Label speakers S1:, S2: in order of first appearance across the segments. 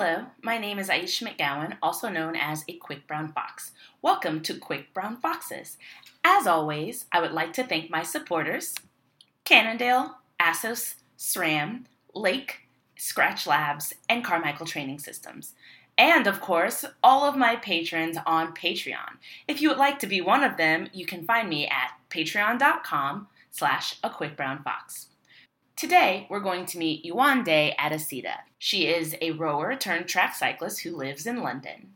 S1: Hello, my name is Aisha McGowan, also known as a Quick Brown Fox. Welcome to Quick Brown Foxes. As always, I would like to thank my supporters Cannondale, Assos, SRAM, Lake, Skratch Labs, and Carmichael Training Systems. And of course, all of my patrons on Patreon. If you would like to be one of them, you can find me at patreon.com slash a quick brown fox. Today, we're going to meet Yewande Adesida. She is a rower turned track cyclist who lives in London.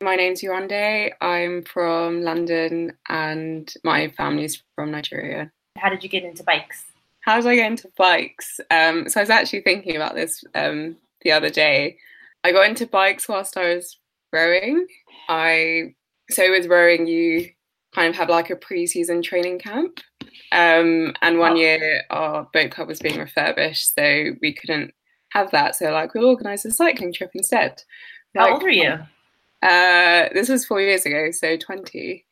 S2: My name's Yewande. I'm from London and my family's from Nigeria.
S1: How did you get into bikes?
S2: How did I get into bikes? Um, so I was actually thinking about this um, the other day. I got into bikes whilst I was rowing. I so with rowing you kind of have like a pre-season training camp. Um, and one year our boat club was being refurbished, so we couldn't have that. So like we'll organise a cycling trip instead.
S1: How
S2: Like,
S1: old were you?
S2: Uh, this was four years ago, so twenty.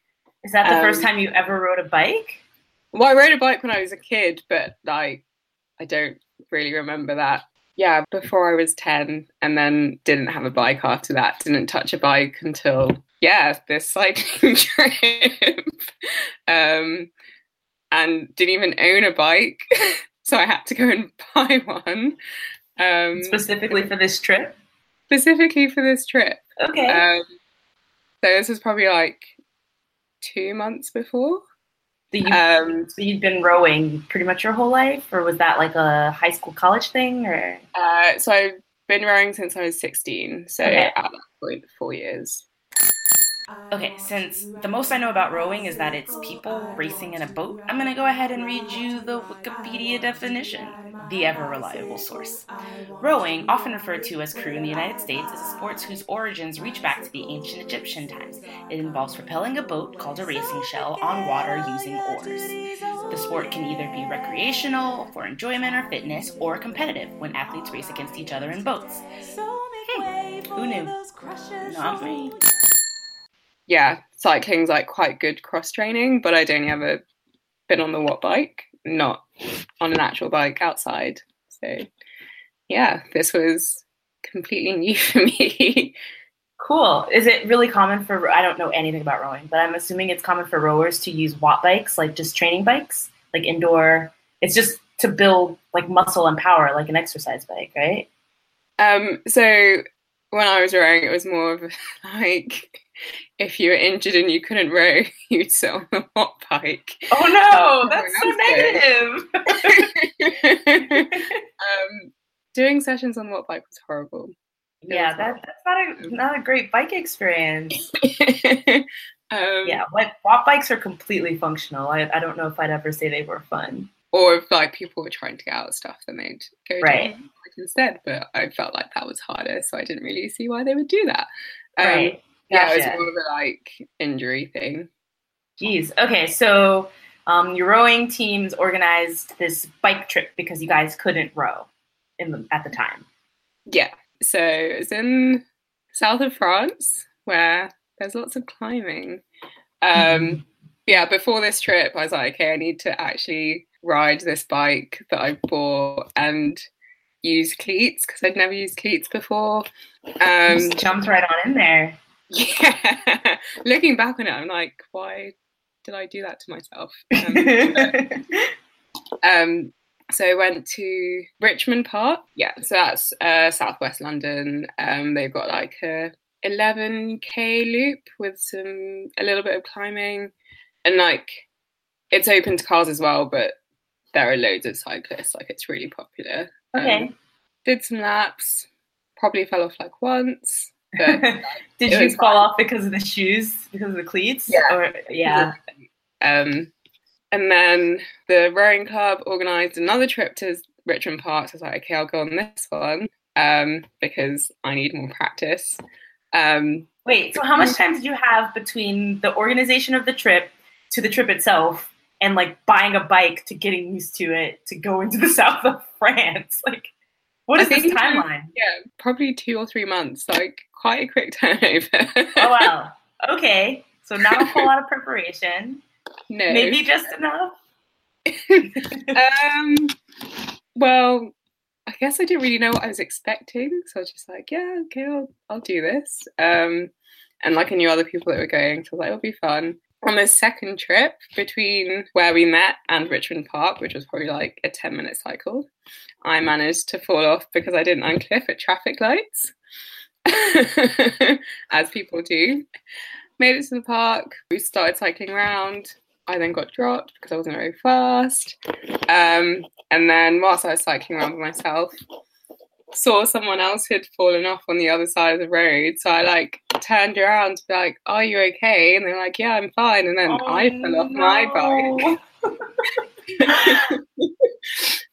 S1: Is that the first
S2: um,
S1: time you ever rode a bike?
S2: Well, I rode a bike when I was a kid, but like I don't really remember that. Yeah, before I was 10 and then didn't have a bike after that. Didn't touch a bike until yeah, this cycling trip. um and didn't even own a bike. so I had to go and buy one. Um
S1: Specifically for this trip?
S2: specifically for this trip.
S1: Okay.
S2: Um so this was probably like two months before.
S1: So, you,
S2: Um
S1: so you'd been rowing pretty much your whole life? Or was that like a high school, college thing? Or
S2: Uh, so I've been rowing since I was 16. So
S1: Okay.
S2: at that point, four years.
S1: Okay, since the most I know about rowing is that it's people racing in a boat, I'm gonna go ahead and read you the Wikipedia definition, the ever reliable source. Rowing, often referred to as crew in the United States, is a sport whose origins reach back to the ancient Egyptian times. It involves propelling a boat, called a racing shell, on water using oars. The sport can either be recreational, for enjoyment or fitness, or competitive, when athletes race against each other in boats. Hmm, who knew? Not me.
S2: Yeah, cycling's like quite good cross training, but I'd only ever been on the watt bike, not on an actual bike outside. So yeah, this was completely new for me.
S1: Cool. Is it really common for, I don't know anything about rowing, but I'm assuming it's common for rowers to use watt bikes, like just training bikes, like indoor. It's just to build like muscle and power, like an exercise bike, right?
S2: um, so when I was rowing, it was more of like if you were injured and you couldn't row, you'd sit on the watt bike.
S1: Oh no, that's so negative.
S2: um, doing sessions on the watt bike was horrible.
S1: yeah, that, that's not a not a great bike experience.
S2: um,
S1: Yeah, what watt bikes are completely functional. I, I don't know if I'd ever say they were fun.
S2: Or if like people were trying to get out of stuff, then they'd go
S1: Right.
S2: instead. But I felt like that was harder, so I didn't really see why they would do that. Um,
S1: right.
S2: Yeah, it was more of a like injury thing.
S1: Jeez. Okay, so um, your rowing teams organized this bike trip because you guys couldn't row in the, at the time.
S2: Yeah. So it's in south of France where there's lots of climbing. Um,
S1: Mhm.
S2: Yeah, before this trip, I was like, okay, I need to actually ride this bike that I bought and use cleats because I'd never used cleats before. Um,
S1: Just jumped right on in there.
S2: Yeah, looking back on it, I'm like, why did I do that to myself? Um, um, so I went to Richmond Park. Yeah, so that's uh, southwest London. Um, they've got like a 11k loop with some a little bit of climbing, and like it's open to cars as well, but there are loads of cyclists. Like it's really popular. Um,
S1: okay.
S2: did some laps. Probably fell off like once.
S1: Did you fall
S2: fun.
S1: off because of the shoes? Because of the cleats?
S2: Yeah.
S1: Or, yeah.
S2: Um, and then the rowing club organised another trip to Richmond Park. So I was like, okay, I'll go on this one um, because I need more practice. Um,
S1: Wait, so how much time did you have between the organization of the trip to the trip itself and like buying a bike to getting used to it to go into the south of France? Like, what is this timeline?
S2: yeah, probably two or three months, like quite a quick turnover.
S1: Oh, wow. Okay. So not a whole lot of preparation.
S2: No.
S1: Maybe just enough.
S2: um, well, I guess I didn't really know what I was expecting, so I was just like, yeah, okay, I'll, I'll do this. Um, and like I knew other people that were going, so I was like, it'll be fun. On the second trip between where we met and Richmond Park, which was probably like a 10 minute cycle, I managed to fall off because I didn't unclip at traffic lights, as people do. Made it to the park, we started cycling around. I then got dropped because I wasn't very fast. Um, and then whilst I was cycling around by myself, saw someone else had fallen off on the other side of the road. So I like turned around to be like, Are you okay? And they're like, Yeah, I'm fine. And then oh, I fell off no. my bike.
S1: um,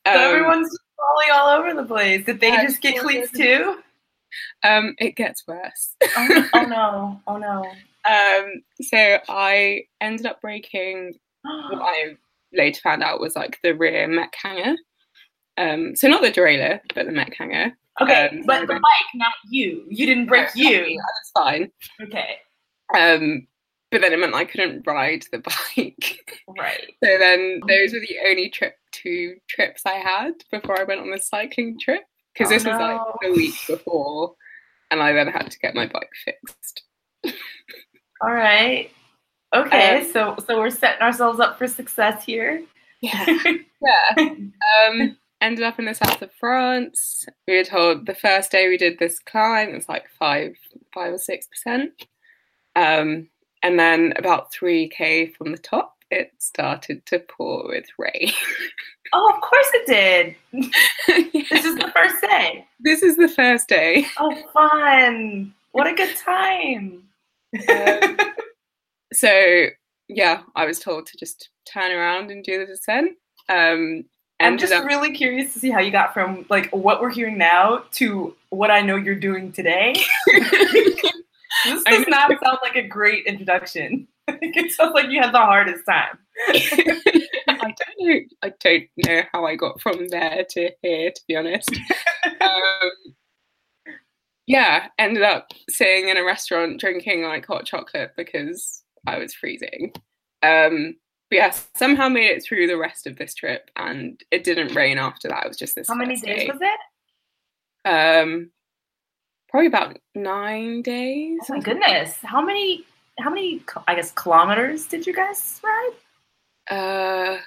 S1: so everyone's falling all over the place. Did they just get cleats too?
S2: Um, it gets worse.
S1: oh, oh no! Oh no!
S2: Um, so I ended up breaking what I later found out was like the rear mech hanger. Um, so not the derailleur, but the mech hanger.
S1: Okay, um, but the bike, not you. You didn't break you.
S2: That's fine.
S1: Okay.
S2: Um, but then it meant I couldn't ride the bike.
S1: Right.
S2: so then those were the only trip two trips I had before I went on the cycling trip because oh, this no. was like the week before, and I then had to get my bike fixed.
S1: All right. Okay, um, so so we're setting ourselves up for success here.
S2: Yeah. yeah. Um, ended up in the south of France. We were told the first day we did this climb, it was like five, five or six percent. Um, and then about three k from the top, it started to pour with rain.
S1: oh, of course it did. yeah. This is the first day.
S2: This is the first day.
S1: Oh, fun! What a good time.
S2: Um, so yeah, I was told to just turn around and do the descent. Um,
S1: I'm just up- really curious to see how you got from like what we're hearing now to what I know you're doing today. This does not sound like a great introduction. it sounds like you had the hardest time.
S2: I don't know. I don't know how I got from there to here, to be honest. Um, yeah, ended up sitting in a restaurant drinking like hot chocolate because I was freezing. Um, but yeah, somehow made it through the rest of this trip, and it didn't rain after that. It was just this.
S1: How many days
S2: day.
S1: was it?
S2: Um, probably about nine days.
S1: Oh my goodness! How many? How many? I guess kilometers did you guys ride?
S2: Uh,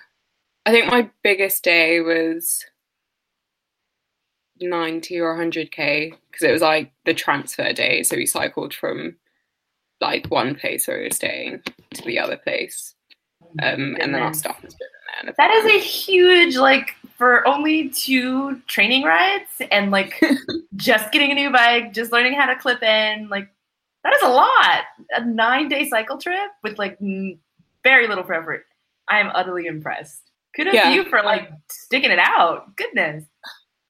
S2: I think my biggest day was 90 or 100k because it was like the transfer day. So we cycled from like one place where we were staying to the other place. Um, and then our stuff was driven
S1: there. That is a huge, like, for only two training rides and like just getting a new bike, just learning how to clip in, like, that is a lot. A nine day cycle trip with like very little effort. I am utterly impressed. Kudos yeah. to you for like sticking it out. Goodness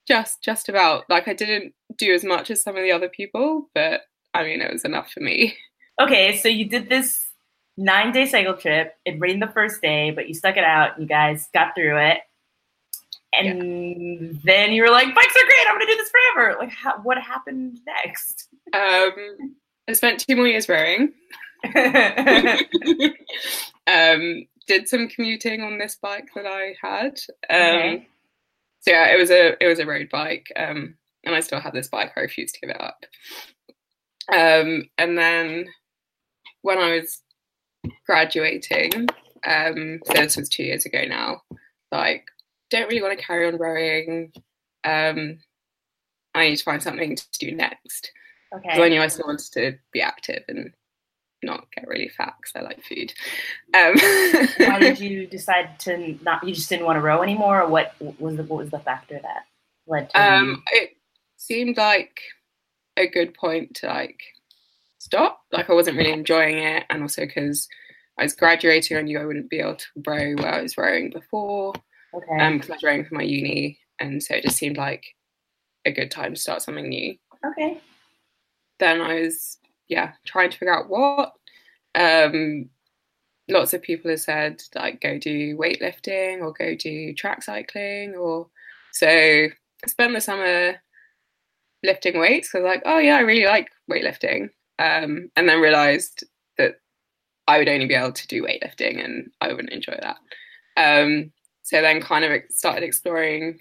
S2: just just about like I didn't do as much as some of the other people, but I mean it was enough for me.
S1: Okay, so you did this nine day cycle trip. It rained the first day, but you stuck it out. You guys got through it, and yeah. then you were like, "Bikes are great. I'm going to do this forever." Like, how, what happened next?
S2: Um, I spent two more years rowing. um, did some commuting on this bike that I had. Um, okay so yeah, it was a it was a road bike, um, and I still have this bike. I refuse to give it up. Um, and then when I was graduating, um, so this was two years ago now. Like, don't really want to carry on rowing. Um, I need to find something to do next.
S1: Okay. So
S2: I knew I still wanted to be active and not get really fat because I like food. Um,
S1: Why did you decide to not? You just didn't want to row anymore, or what was the what was the factor that led to?
S2: Um, it seemed like a good point to like stop. Like I wasn't really enjoying it, and also because I was graduating, I knew I wouldn't be able to row where I was rowing before.
S1: Okay.
S2: Um, because I was rowing for my uni, and so it just seemed like a good time to start something new.
S1: Okay.
S2: Then I was yeah, trying to figure out what. Um, lots of people have said like go do weightlifting or go do track cycling or so I spent the summer lifting weights because like oh yeah I really like weightlifting um, and then realized that I would only be able to do weightlifting and I wouldn't enjoy that. Um, so then kind of started exploring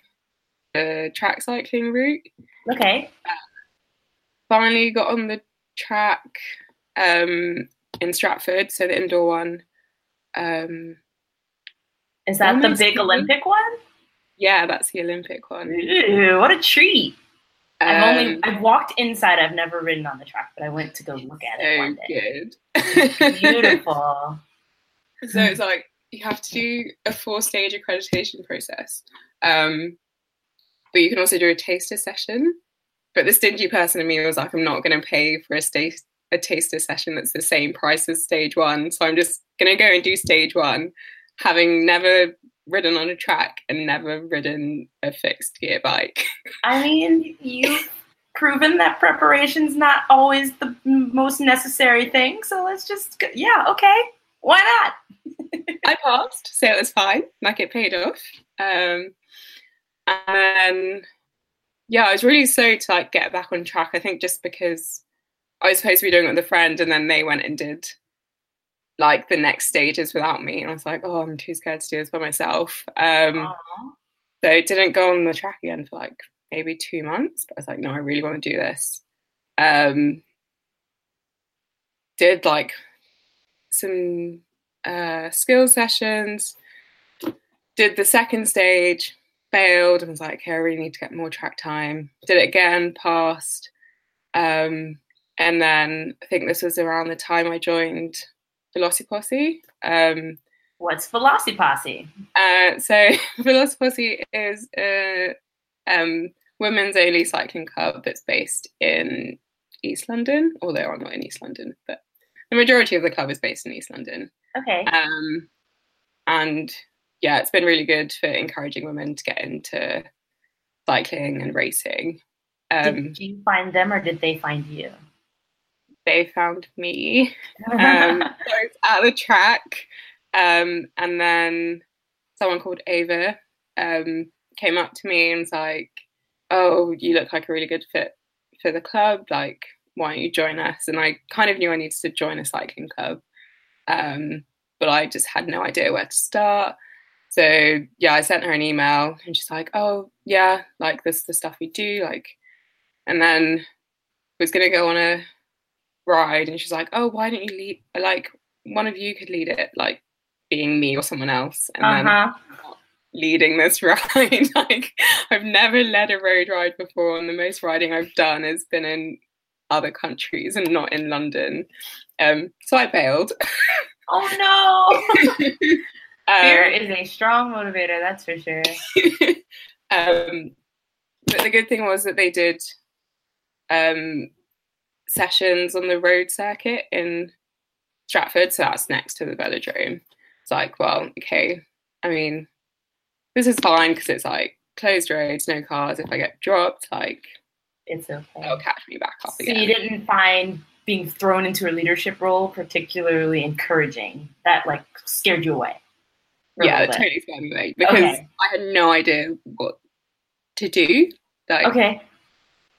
S2: the track cycling route.
S1: Okay.
S2: Uh, finally got on the track um, in Stratford, so the indoor one. Um,
S1: Is that the big Olympic one?
S2: Yeah, that's the Olympic one.
S1: What a treat! Um, I've only um, I've walked inside. I've never ridden on the track, but I went to go look at it one day. Good. beautiful.
S2: So it's like you have to do a four stage accreditation process. Um, but you can also do a taster session. But the stingy person in me was like, I'm not going to pay for a stage a taster session that's the same price as stage one. So I'm just going to go and do stage one, having never ridden on a track and never ridden a fixed gear bike.
S1: I mean, you've proven that preparation's not always the most necessary thing. So let's just, yeah, okay, why not?
S2: I passed, so it was fine. Like it paid off. Um, and then yeah, I was really so to like get back on track. I think just because I was supposed to be doing it with a friend, and then they went and did like the next stages without me, and I was like, oh, I'm too scared to do this by myself. Um, so I didn't go on the track again for like maybe two months. But I was like, no, I really want to do this. Um, did like some uh, skill sessions. Did the second stage, failed and was like, okay, I really need to get more track time. Did it again, passed. Um, and then I think this was around the time I joined Velociposse. Um,
S1: What's Velociposse?
S2: Uh, so Velociposse is a um, women's only cycling club that's based in East London, although I'm not in East London, but the majority of the club is based in East London.
S1: Okay.
S2: Um, and yeah, it's been really good for encouraging women to get into cycling and racing.
S1: Um, did you find them or did they find you?
S2: They found me. Um, so at the track, um, and then someone called Ava um, came up to me and was like, "Oh, you look like a really good fit for the club. Like, why don't you join us?" And I kind of knew I needed to join a cycling club, um, but I just had no idea where to start. So yeah, I sent her an email and she's like, oh yeah, like this is the stuff we do, like, and then was gonna go on a ride and she's like, oh, why don't you lead? Like one of you could lead it, like being me or someone else, and uh-huh. then leading this ride. like I've never led a road ride before, and the most riding I've done has been in other countries and not in London. Um, so I bailed.
S1: Oh no. Fear um, is a strong motivator, that's for sure.
S2: um, but the good thing was that they did um, sessions on the road circuit in Stratford, so that's next to the velodrome. It's like, well, okay, I mean, this is fine because it's like closed roads, no cars. If I get dropped, like,
S1: it's okay.
S2: They'll catch me back up
S1: so
S2: again.
S1: So you didn't find being thrown into a leadership role particularly encouraging. That like scared you away
S2: yeah, it totally scared me away because okay. I had no idea what to do.
S1: Like, okay.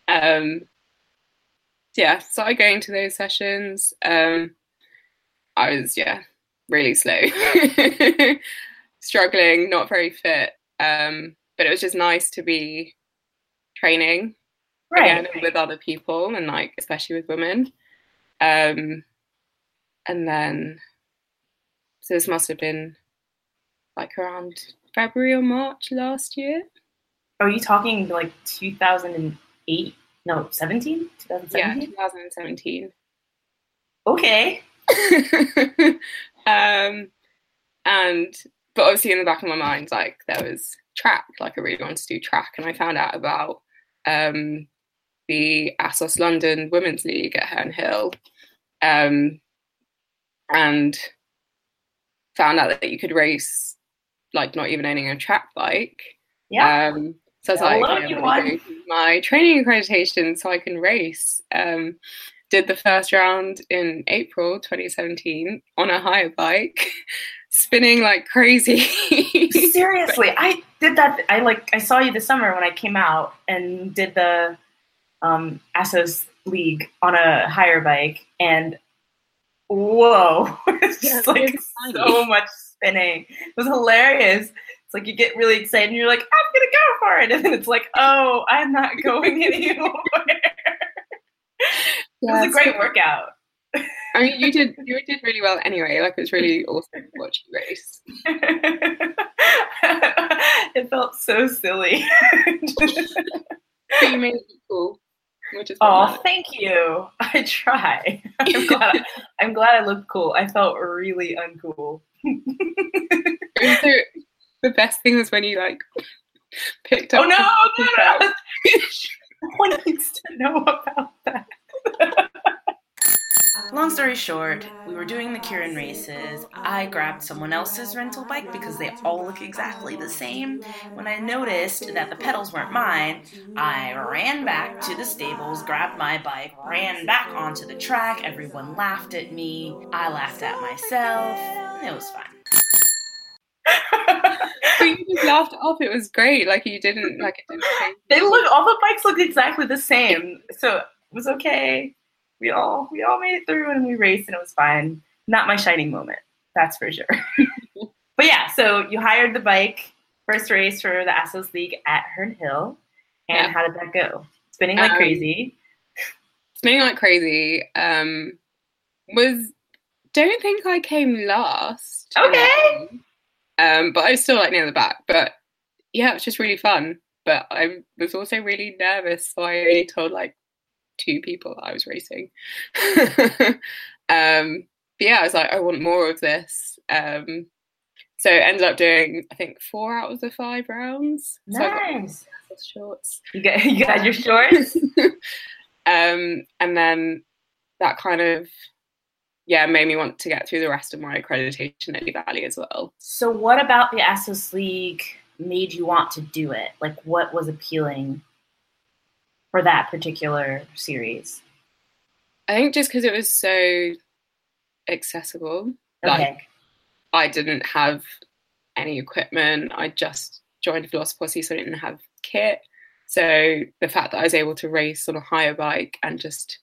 S2: Um. Yeah, started going to those sessions. Um, I was yeah really slow, struggling, not very fit. Um, but it was just nice to be training right. again with other people and like especially with women. Um, and then so this must have been like around February or March last year.
S1: Are you talking like 2008? No, 17? 2017?
S2: Yeah, 2017.
S1: Okay.
S2: um, and but obviously in the back of my mind, like there was track, like I really wanted to do track, and I found out about um, the Assos London Women's League at Herne Hill, um, and found out that you could race like not even owning a track bike.
S1: Yeah.
S2: Um, so I was like, my training accreditation so I can race. Um, did the first round in April 2017 on a hire bike, spinning like crazy.
S1: Seriously, I did that. I like I saw you this summer when I came out and did the um, Assos League on a higher bike, and whoa. it's just
S2: Yeah,
S1: like so much spinning. It was hilarious. It's like you get really excited and you're like, I'm gonna go for it. And then it's like, oh, I'm not going anymore. it was a great workout.
S2: I mean, you did you did really well anyway. Like it was really awesome to watch you race.
S1: it felt so silly.
S2: You made cool, which is
S1: oh, thank you. I try. I'm glad. I, I'm glad I looked cool. I felt really uncool.
S2: The, best thing was when you like picked oh, up.
S1: Oh no, no, no! no one needs to know about that. Long story short, we were doing the keirin races. I grabbed someone else's rental bike because they all look exactly the same. When I noticed that the pedals weren't mine, I ran back to the stables, grabbed my bike, ran back onto the track. Everyone laughed at me. I laughed at myself. It was fun.
S2: But you just laughed it off. It was great. Like you didn't like it didn't
S1: they look all the bikes look exactly the same so it was okay we all we all made it through and we raced and it was fine not my shining moment that's for sure but yeah so you hired the bike first race for the assos league at Herne Hill and
S2: Yeah.
S1: how did that go spinning like
S2: Um,
S1: crazy
S2: Spinning like crazy. Um, was don't think I came last.
S1: Okay.
S2: Um, but I was still like near the back. But yeah, it was just really fun. But I was also really nervous, so I only told like two people I was racing. um, but yeah, I was like, I want more of this. Um, so I ended up doing I think four out of the five rounds. So
S1: nice
S2: the shorts.
S1: you got you got your shorts
S2: um, and then that kind of yeah made me want to get through the rest of my accreditation at Lee Valley as well.
S1: so what about the assos league made you want to do it like what was appealing for that particular series
S2: I think just because it was so accessible.
S1: okay
S2: Like I didn't have any equipment. I just joined Velociposse, so I didn't have kit. So the fact that I was able to race on a higher bike and just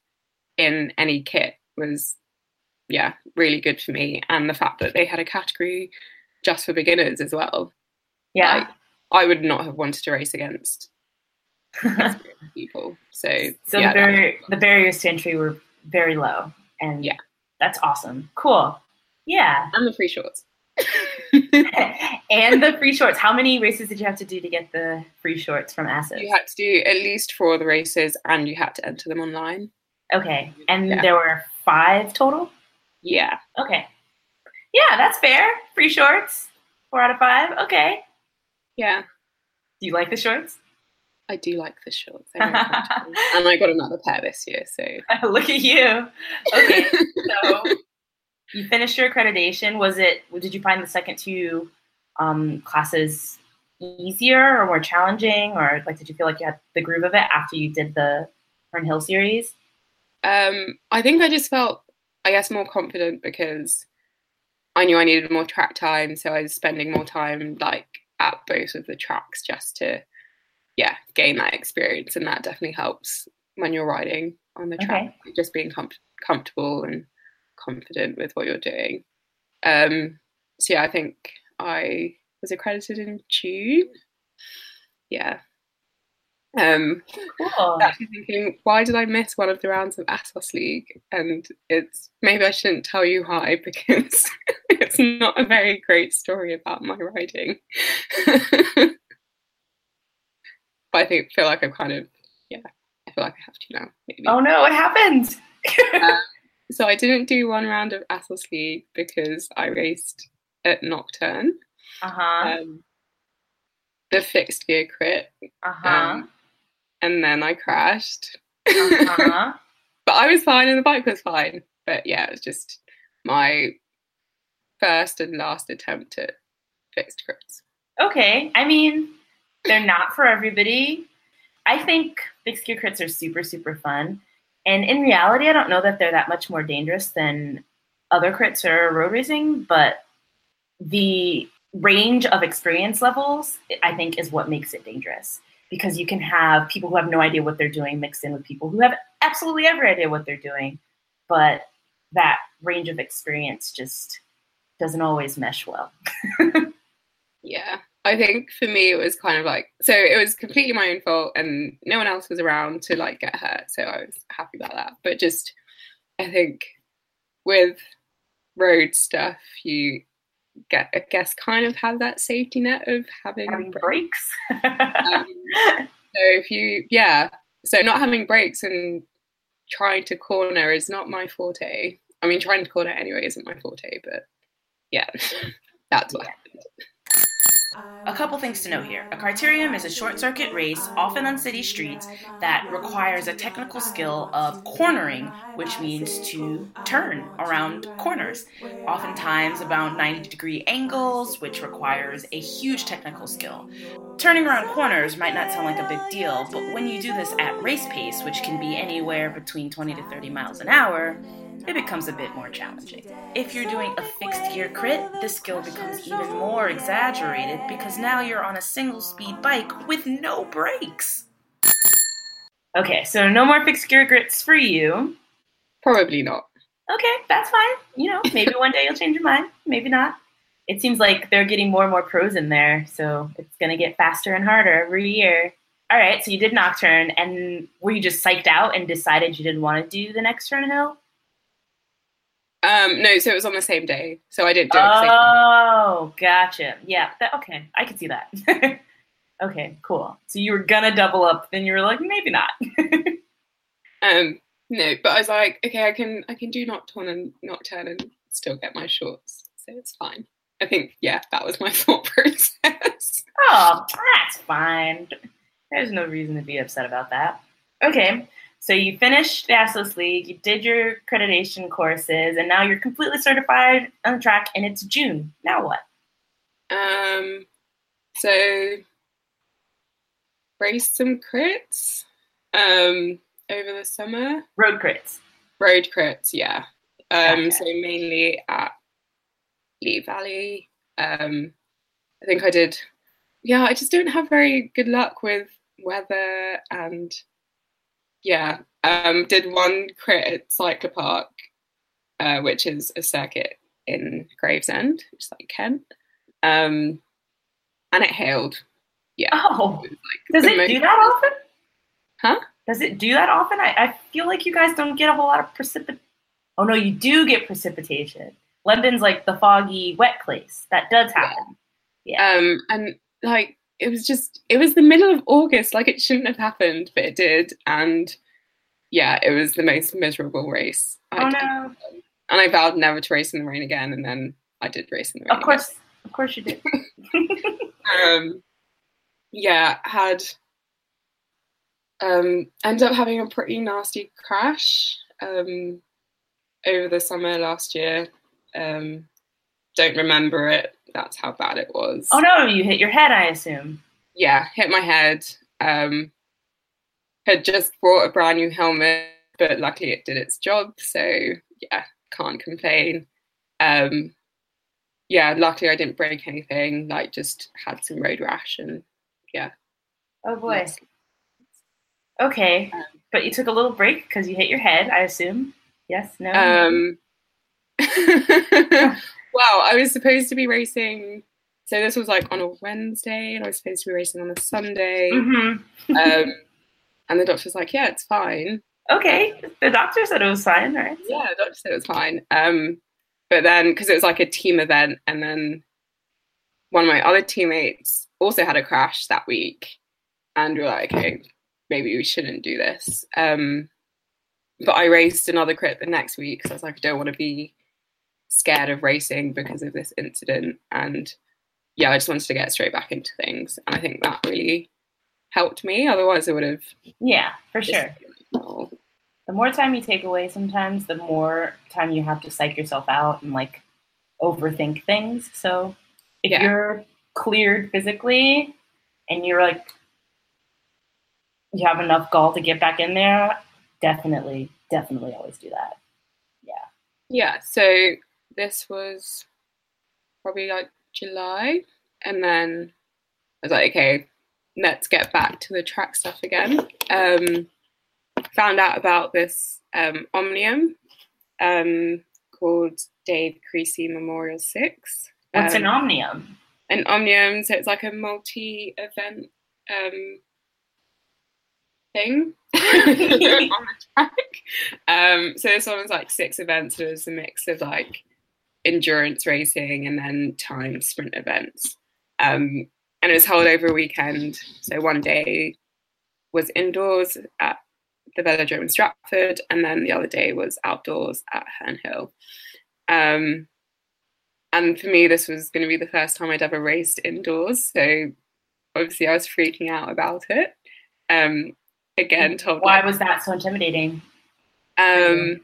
S2: in any kit was, yeah, really good for me. And the fact that they had a category just for beginners as well.
S1: yeah
S2: Like, I would not have wanted to race against people. So,
S1: So
S2: yeah,
S1: the, the barriers to entry were very low, and
S2: Yeah.
S1: that's awesome. Cool. Yeah,
S2: and the free shorts.
S1: and the free shorts. How many races did you have to do to get the free shorts from Assos?
S2: you had to do at least four of the races, and you had to enter them online.
S1: okay, and
S2: Yeah.
S1: there were five total.
S2: Yeah,
S1: Okay, yeah, that's fair. Free shorts, four out of five. Okay,
S2: yeah.
S1: do you like the shorts?
S2: I do like the shorts, and I got another pair this year. So
S1: Look at you. Okay, so you finished your accreditation. Was it? Did you find the second two um, classes easier or more challenging, or like did you feel like you had the groove of it after you did the Herne Hill series?
S2: um, I think I just felt, I guess, more confident because I knew I needed more track time, so I was spending more time like at both of the tracks just to, yeah, gain that experience, and that definitely helps when you're riding on the track, just being com- comfortable and confident with what you're doing. Um, so yeah, I think I was accredited in June. Yeah. Um,
S1: Cool.
S2: actually thinking, why did I miss one of the rounds of Assos League? And it's maybe I shouldn't tell you why because it's not a very great story about my riding. but I think feel like I've kind of yeah, I feel like I have to now. Maybe.
S1: Oh no, what happened?
S2: So I didn't do one round of Assos League because I raced at Nocturne,
S1: Uh huh.
S2: um, the fixed gear crit,
S1: Uh huh.
S2: um, and then I crashed.
S1: Uh huh.
S2: but I was fine and the bike was fine. But yeah, it was just my first and last attempt at fixed crits.
S1: Okay. I mean, they're not for everybody. I think big gear crits are super, super fun. And in reality, I don't know that they're that much more dangerous than other crits or road racing, but the range of experience levels, I think, is what makes it dangerous. Because you can have people who have no idea what they're doing mixed in with people who have absolutely every idea what they're doing. But that range of experience just doesn't always mesh well.
S2: yeah. I think for me it was kind of like so it was completely my own fault and no one else was around to like get hurt so I was happy about that but just I think with road stuff you get I guess kind of have that safety net of having,
S1: having brakes.
S2: um, so if you yeah so not having brakes and trying to corner is not my forte. I mean trying to corner anyway isn't my forte but yeah that's what happened.
S1: A couple things to note here. A criterium is a short circuit race, often on city streets, that requires a technical skill of cornering, which means to turn around corners. Oftentimes about 90 degree angles, which requires a huge technical skill. Turning around corners might not sound like a big deal, but when you do this at race pace, which can be anywhere between 20 to 30 miles an hour, it becomes a bit more challenging. If you're doing a fixed gear crit, the skill becomes even more exaggerated because now you're on a single speed bike with no brakes. Okay, so no more fixed gear crits for you.
S2: Probably not.
S1: Okay, that's fine. You know, maybe one day you'll change your mind. Maybe not. It seems like they're getting more and more pros in there, so it's going to get faster and harder every year. All right, so you did Nocturne, and were you just psyched out and decided you didn't want to do the next Herne Hill?
S2: Um, no, so it was on the same day, so I didn't do
S1: it. Oh, gotcha. Yeah, that, okay, I can see that. okay, cool. So you were gonna double up, then you were like, maybe not.
S2: um, no, but I was like, okay, I can, I can do nocturne and nocturne and still get my shorts, so it's fine. I think, yeah, that was my thought process.
S1: oh, that's fine. There's no reason to be upset about that. Okay, so you finished the Assos League, you did your accreditation courses, and now you're completely certified on track, and it's June. Now what?
S2: Um, so raced some crits um, over the summer.
S1: Road crits.
S2: Road crits, yeah. Um, okay. So mainly at Lee Valley. Um, I think I did. Yeah, I just don't have very good luck with weather and yeah, um, did one crit at Cyclopark, uh, which is a circuit in Gravesend, which is like Kent, um, and it hailed. Yeah.
S1: Oh, it like does it do that often?
S2: Huh?
S1: Does it do that often? I, I feel like you guys don't get a whole lot of precipitation. Oh no, you do get precipitation. London's like the foggy, wet place. That does happen.
S2: Yeah. yeah. Um, and like it was just it was the middle of August, like it shouldn't have happened, but it did, and yeah, it was the most miserable race.
S1: I oh no!
S2: And I vowed never to race in the rain again, and then I did race in the rain.
S1: Of course, again. of course you did.
S2: um, yeah, had um, ended up having a pretty nasty crash um, over the summer last year. Um, don't remember it that's how bad it was.
S1: Oh no, you hit your head, I assume.
S2: Yeah, hit my head. Um, had just bought a brand new helmet, but luckily it did its job. So yeah, can't complain. Um, yeah, luckily I didn't break anything. Like just had some road rash and yeah.
S1: Oh boy. Okay, um, but you took a little break because you hit your head, I assume. Yes. No.
S2: Um. Well, I was supposed to be racing. So this was like on a Wednesday, and I was supposed to be racing on a Sunday.
S1: Mm-hmm.
S2: um, and the doctor's like, "Yeah, it's fine."
S1: Okay, the doctor said it was fine, right?
S2: Yeah, the doctor said it was fine. Um, but then because it was like a team event, and then one of my other teammates also had a crash that week, and we are like, "Okay, maybe we shouldn't do this." Um, but I raced another crit the next week because I was like, I don't want to be scared of racing because of this incident. And yeah, I just wanted to get straight back into things. And I think that really helped me. Otherwise, I would have.
S1: Yeah, for sure. Oh. The more time you take away, sometimes the more time you have to psych yourself out and like overthink things. So if yeah. you're cleared physically and you're like, you have enough gall to get back in there, definitely, definitely always do that. Yeah.
S2: Yeah. So this was probably like July. And then I was like, okay, let's get back to the track stuff again. Um, found out about this um, Omnium um, called Dave Creasy Memorial Six.
S1: What's
S2: um,
S1: an omnium?
S2: An omnium, so it's like a multi-event um, thing on the track. Um, so this one was like six events. So it was a mix of like endurance racing and then time sprint events. Um, and it was held over a weekend. So one day was indoors at the velodrome in Stratford, and then the other day was outdoors at Herne Hill. Um, and for me, this was going to be the first time I'd ever raced indoors. So obviously, I was freaking out about it. Um, again, told
S1: why was that so intimidating?
S2: Um,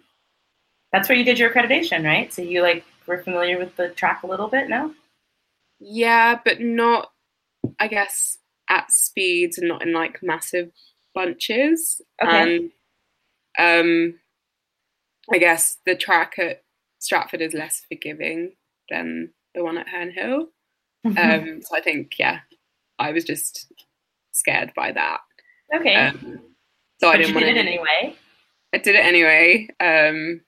S1: That's where you did your accreditation, right? So you like were familiar with the track a little bit, now?
S2: yeah, but not, I guess, at speeds and not in like massive bunches.
S1: Okay.
S2: And um, I guess the track at Stratford is less forgiving than the one at Herne Hill. Um, so I think, yeah, I was just scared by that.
S1: okay,
S2: Um, so I didn't
S1: you
S2: want
S1: did
S2: to.
S1: it anyway.
S2: I did it anyway. Um,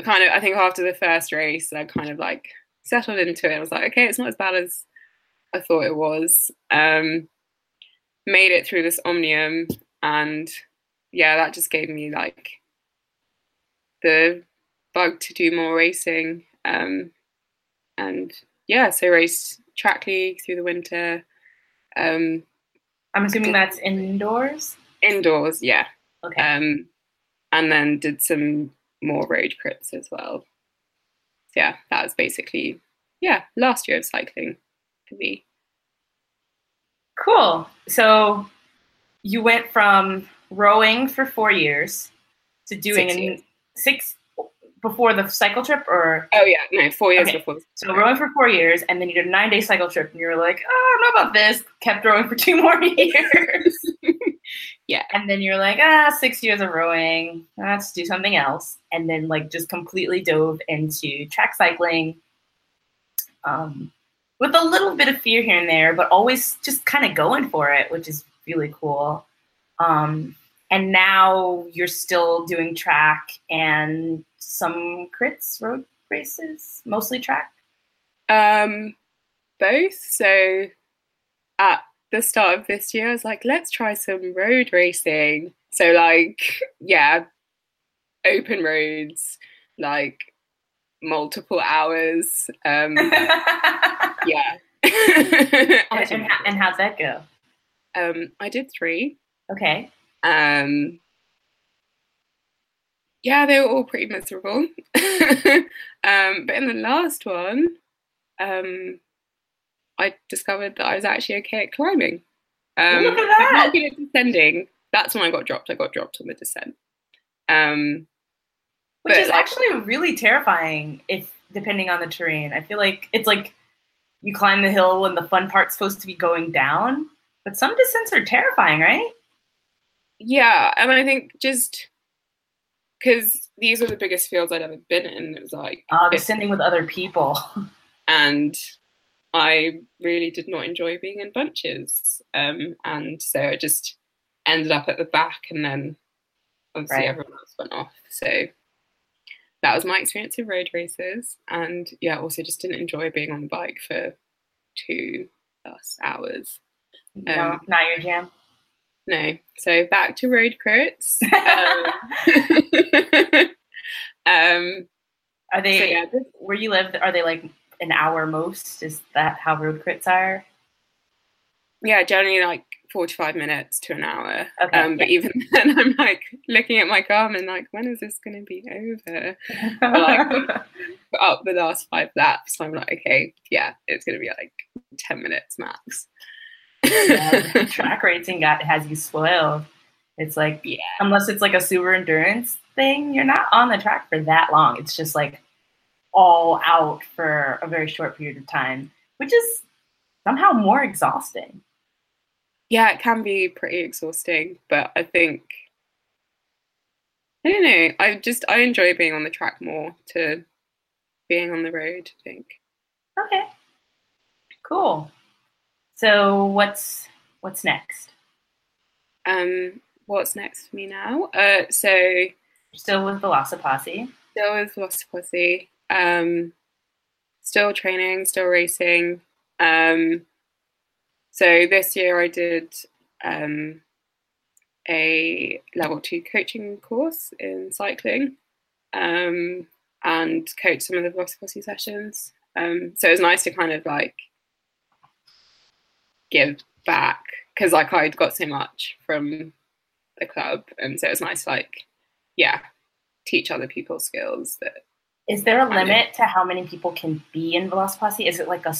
S2: I kind of, I think after the first race, I kind of like settled into it. I was like, okay, it's not as bad as I thought it was. Um, made it through this Omnium, and yeah, that just gave me like the bug to do more racing. Um, and yeah, so raced track league through the winter. Um,
S1: I'm assuming that's indoors.
S2: indoors, yeah.
S1: Okay.
S2: um, and then did some more road crits as well. So yeah, that was basically yeah last year of cycling for me.
S1: Cool. So you went from rowing for four years to doing
S2: Six
S1: six before the cycle trip, or
S2: Oh yeah, no, four years
S1: Okay.
S2: before.
S1: so rowing for four years, and then you did a nine day cycle trip, and you were like, oh, I don't know about this. Kept rowing for two more years.
S2: Yeah.
S1: And then you're like, ah, six years of rowing. Let's do something else. And then like just completely dove into track cycling. Um, with a little bit of fear here and there, but always just kind of going for it, which is really cool. Um, and now you're still doing track and some crits, road races, mostly track.
S2: Um, both. So at the start of this year, I was like, let's try some road racing. So like, yeah, open roads, like multiple hours. Um, yeah.
S1: and, and, how- and how'd that go?
S2: um, I did three.
S1: Okay.
S2: Um, yeah, they were all pretty miserable. um, but in the last one, um, I discovered that I was actually okay at climbing. Um,
S1: Look at that.
S2: not good at descending. That's when I got dropped. I got dropped on the descent. Um,
S1: Which
S2: But,
S1: is
S2: like-
S1: actually really terrifying if depending on the terrain. I feel like it's like you climb the hill when the fun part's supposed to be going down. But some descents are terrifying, right?
S2: yeah, I and I think just because these were the biggest fields I'd ever been in, it was like
S1: Uh, descending with other people.
S2: and I really did not enjoy being in bunches. Um, and so I just ended up at the back, and then obviously
S1: Right.
S2: everyone else went off. So that was my experience of road races, and yeah, also just didn't enjoy being on the bike for two plus hours.
S1: no,
S2: Um,
S1: not your jam.
S2: No, so back to road crits. Um, um,
S1: Are
S2: so
S1: they
S2: yeah,
S1: where you live? Are they like an hour most? Is that how road crits are?
S2: yeah, generally like 45 minutes to an hour.
S1: Okay,
S2: um, but even then, I'm like looking at my car and like, when is this going to be over? like- up the last five laps, I'm like, okay, yeah, it's going to be like 10 minutes max.
S1: Yeah, track racing got has you spoiled. It's like
S2: Yeah.
S1: unless it's like a super endurance thing, you're not on the track for that long. It's just like all out for a very short period of time, which is somehow more exhausting.
S2: yeah, it can be pretty exhausting, but I think I don't know. I just I enjoy being on the track more to being on the road. I think.
S1: Okay. Cool. So what's what's next?
S2: Um, what's next for me now? Uh, so
S1: still with Velociposse.
S2: Still with Velociposse. Um, still training, still racing. Um, so this year I did um, a level two coaching course in cycling um, and coach some of the Velociposse sessions. Um, so it was nice to kind of like give back because like I'd got so much from the club, and so it was nice like yeah teach other people skills that
S1: is there a limit to how many people can be in Velociposse? Is it like a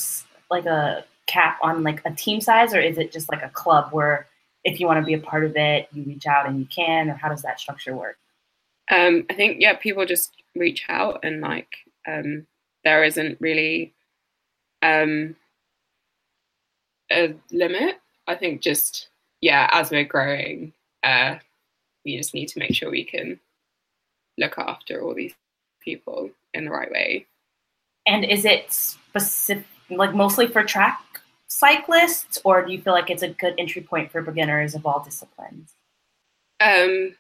S1: like a cap on like a team size, or is it just like a club where if you want to be a part of it, you reach out and you can, or how does that structure work?
S2: Um, I think yeah, people just reach out and like um, there isn't really um, a limit. I think just yeah, as we're growing, uh, we just need to make sure we can look after all these people in the right way.
S1: And is it specific, like mostly for track cyclists, or do you feel like it's a good entry point for beginners of all disciplines?
S2: Um,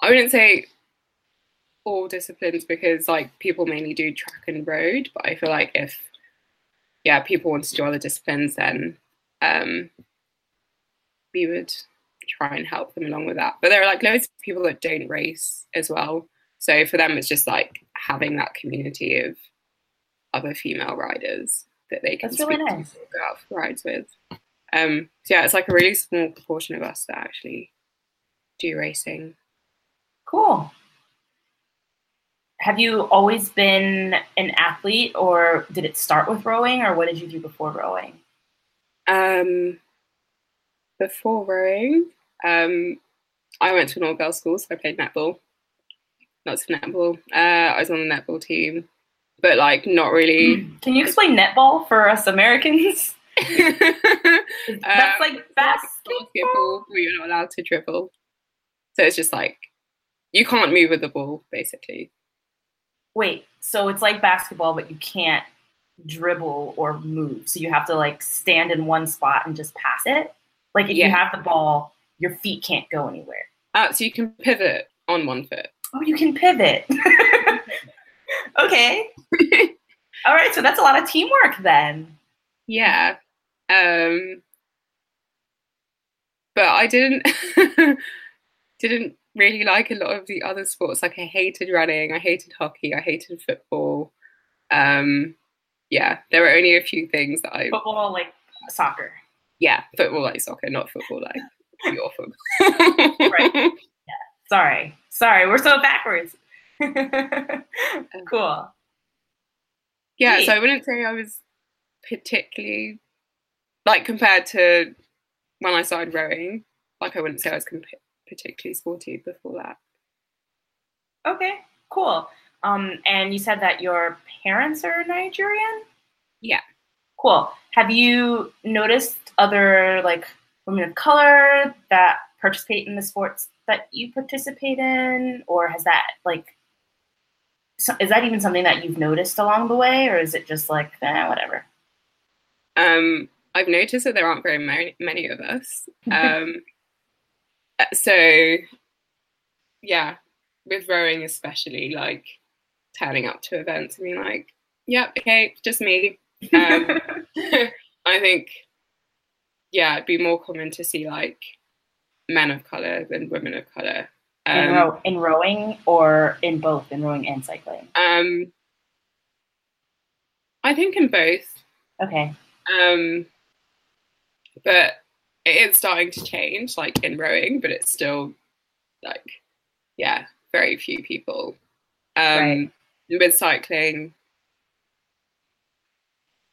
S2: I wouldn't say all disciplines because like people mainly do track and road, but I feel like if yeah people want to do other disciplines, then um, we would try and help them along with that. But there are like loads of people that don't race as well. So for them, it's just like having that community of other female riders that they can
S1: That's really nice.
S2: go out for rides with. Um, so yeah, it's like a really small proportion of us that actually do racing.
S1: Cool. Have you always been an athlete, or did it start with rowing, or what did you do before rowing?
S2: Um, before rowing, um, I went to an all girls school, so I played netball lots of netball. Uh, I was on the netball team, but like not really.
S1: Can you explain netball for us Americans? That's um, like basketball. basketball,
S2: but you're not allowed to dribble. So it's just like you can't move with the ball, basically.
S1: Wait, so it's like basketball, but you can't dribble or move. So you have to like stand in one spot and just pass it. Like if yeah. you have the ball, your feet can't go anywhere.
S2: Uh, so you can pivot on one foot.
S1: Oh, you can pivot. okay. All right, so that's a lot of teamwork then.
S2: Yeah. Um but I didn't didn't really like a lot of the other sports. Like I hated running, I hated hockey, I hated football. Um yeah, there were only a few things that I
S1: football like soccer.
S2: Yeah, football like soccer, not football like the awful.
S1: right. Sorry. Sorry, we're so backwards. cool.
S2: Yeah, so I wouldn't say I was particularly like compared to when I started rowing, like I wouldn't say I was comp- particularly sporty before that.
S1: Okay, cool. Um, and you said that your parents are Nigerian?
S2: Yeah.
S1: Cool. Have you noticed other like women of color that participate in the sports that you participate in, or has that like so, is that even something that you've noticed along the way, or is it just like eh, whatever?
S2: Um, I've noticed that there aren't very many, many of us. Um, uh, so yeah, with rowing especially, like turning up to events and being like, "Yep, yeah, okay, just me." Um, I think yeah, it'd be more common to see like men of color than women of color.
S1: Um, in, row- in rowing or in both, in rowing and cycling?
S2: Um, I think in both.
S1: Okay.
S2: Um, but it is starting to change, like in rowing, but it's still like, yeah, very few people. Um, right. With cycling,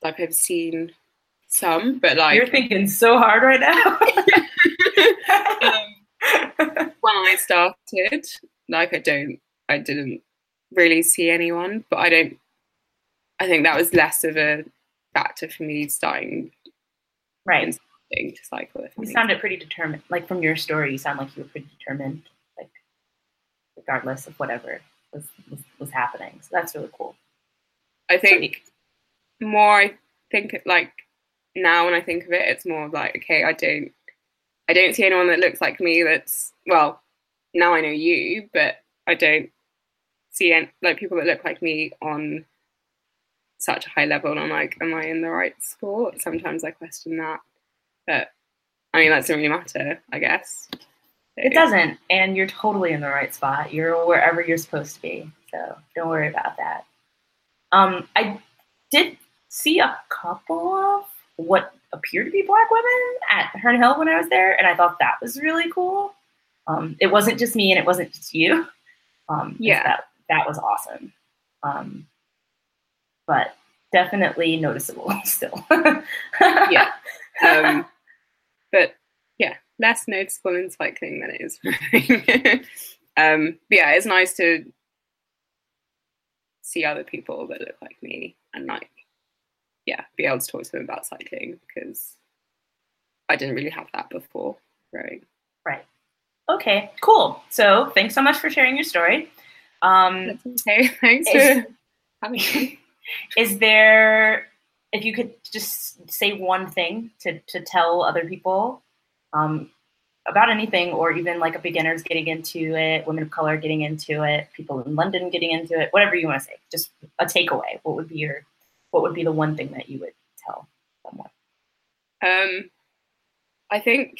S2: like I've seen some, but like
S1: you're thinking so hard right now.
S2: um, when I started, like I don't, I didn't really see anyone, but I don't. I think that was less of a factor for me starting.
S1: Right.
S2: To cycle.
S1: You sounded pretty determined. Like from your story, you sound like you were pretty determined. Like regardless of whatever was was, was happening. So that's really cool.
S2: I think more. I think like now when I think of it, it's more of like okay, I don't I don't see anyone that looks like me that's well, now I know you, but I don't see any, like people that look like me on such a high level, and I'm like, am I in the right sport? Sometimes I question that, but I mean that doesn't really matter, I guess.
S1: It doesn't, and you're totally in the right spot. You're wherever you're supposed to be, so don't worry about that. Um, I did see a couple of what appear to be black women at Herne Hill when I was there, and I thought that was really cool. Um, it wasn't just me, and it wasn't just you. Um,
S2: yeah,
S1: that that was awesome. Um, but definitely noticeable still.
S2: yeah. Um, but yeah, less noticeable in cycling than it is um, but yeah, it's nice to see other people that look like me and like yeah, be able to talk to them about cycling because I didn't really have that before rowing.
S1: Right. Okay, cool. So thanks so much for sharing your story. Um,
S2: That's okay. Thanks is, for having me.
S1: Is there, if you could just say one thing to, to tell other people um, about anything, or even like a beginners getting into it, women of color getting into it, people in London getting into it, whatever you want to say, just a takeaway. What would be your what would be the one thing that you would tell someone?
S2: Um, I think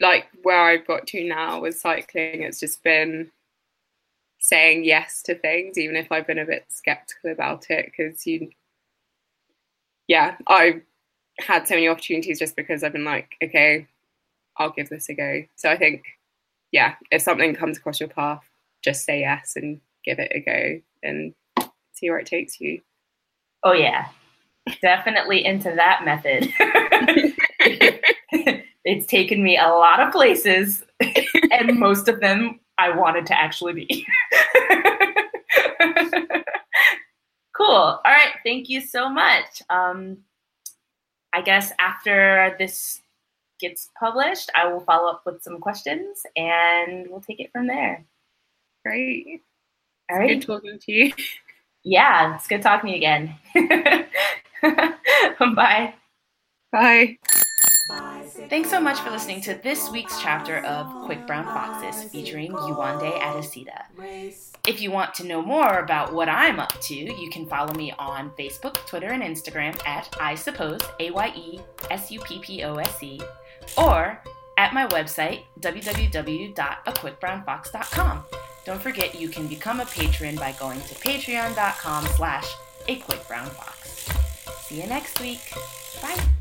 S2: like where I've got to now with cycling, it's just been saying yes to things, even if I've been a bit skeptical about it, because you, yeah, I've had so many opportunities just because I've been like, okay, I'll give this a go. So I think, yeah, if something comes across your path, just say yes and give it a go and see where it takes you.
S1: Oh yeah, definitely into that method. it's taken me a lot of places, and most of them I wanted to actually be. cool. All right. Thank you so much. Um, I guess after this gets published, I will follow up with some questions and we'll take it from there.
S2: Great.
S1: All right.
S2: Good talking to you.
S1: Yeah, it's good talking to you again. Bye.
S2: Bye.
S1: Thanks so much for listening to this week's chapter of Quick Brown Foxes featuring Yewande Adesida. If you want to know more about what I'm up to, you can follow me on Facebook, Twitter, and Instagram at I suppose, A Y E S U P P O S E, or at my website, www.aquickbrownfox.com. Don't forget you can become a patron by going to patreon.com slash a quick brown fox. See you next week. Bye.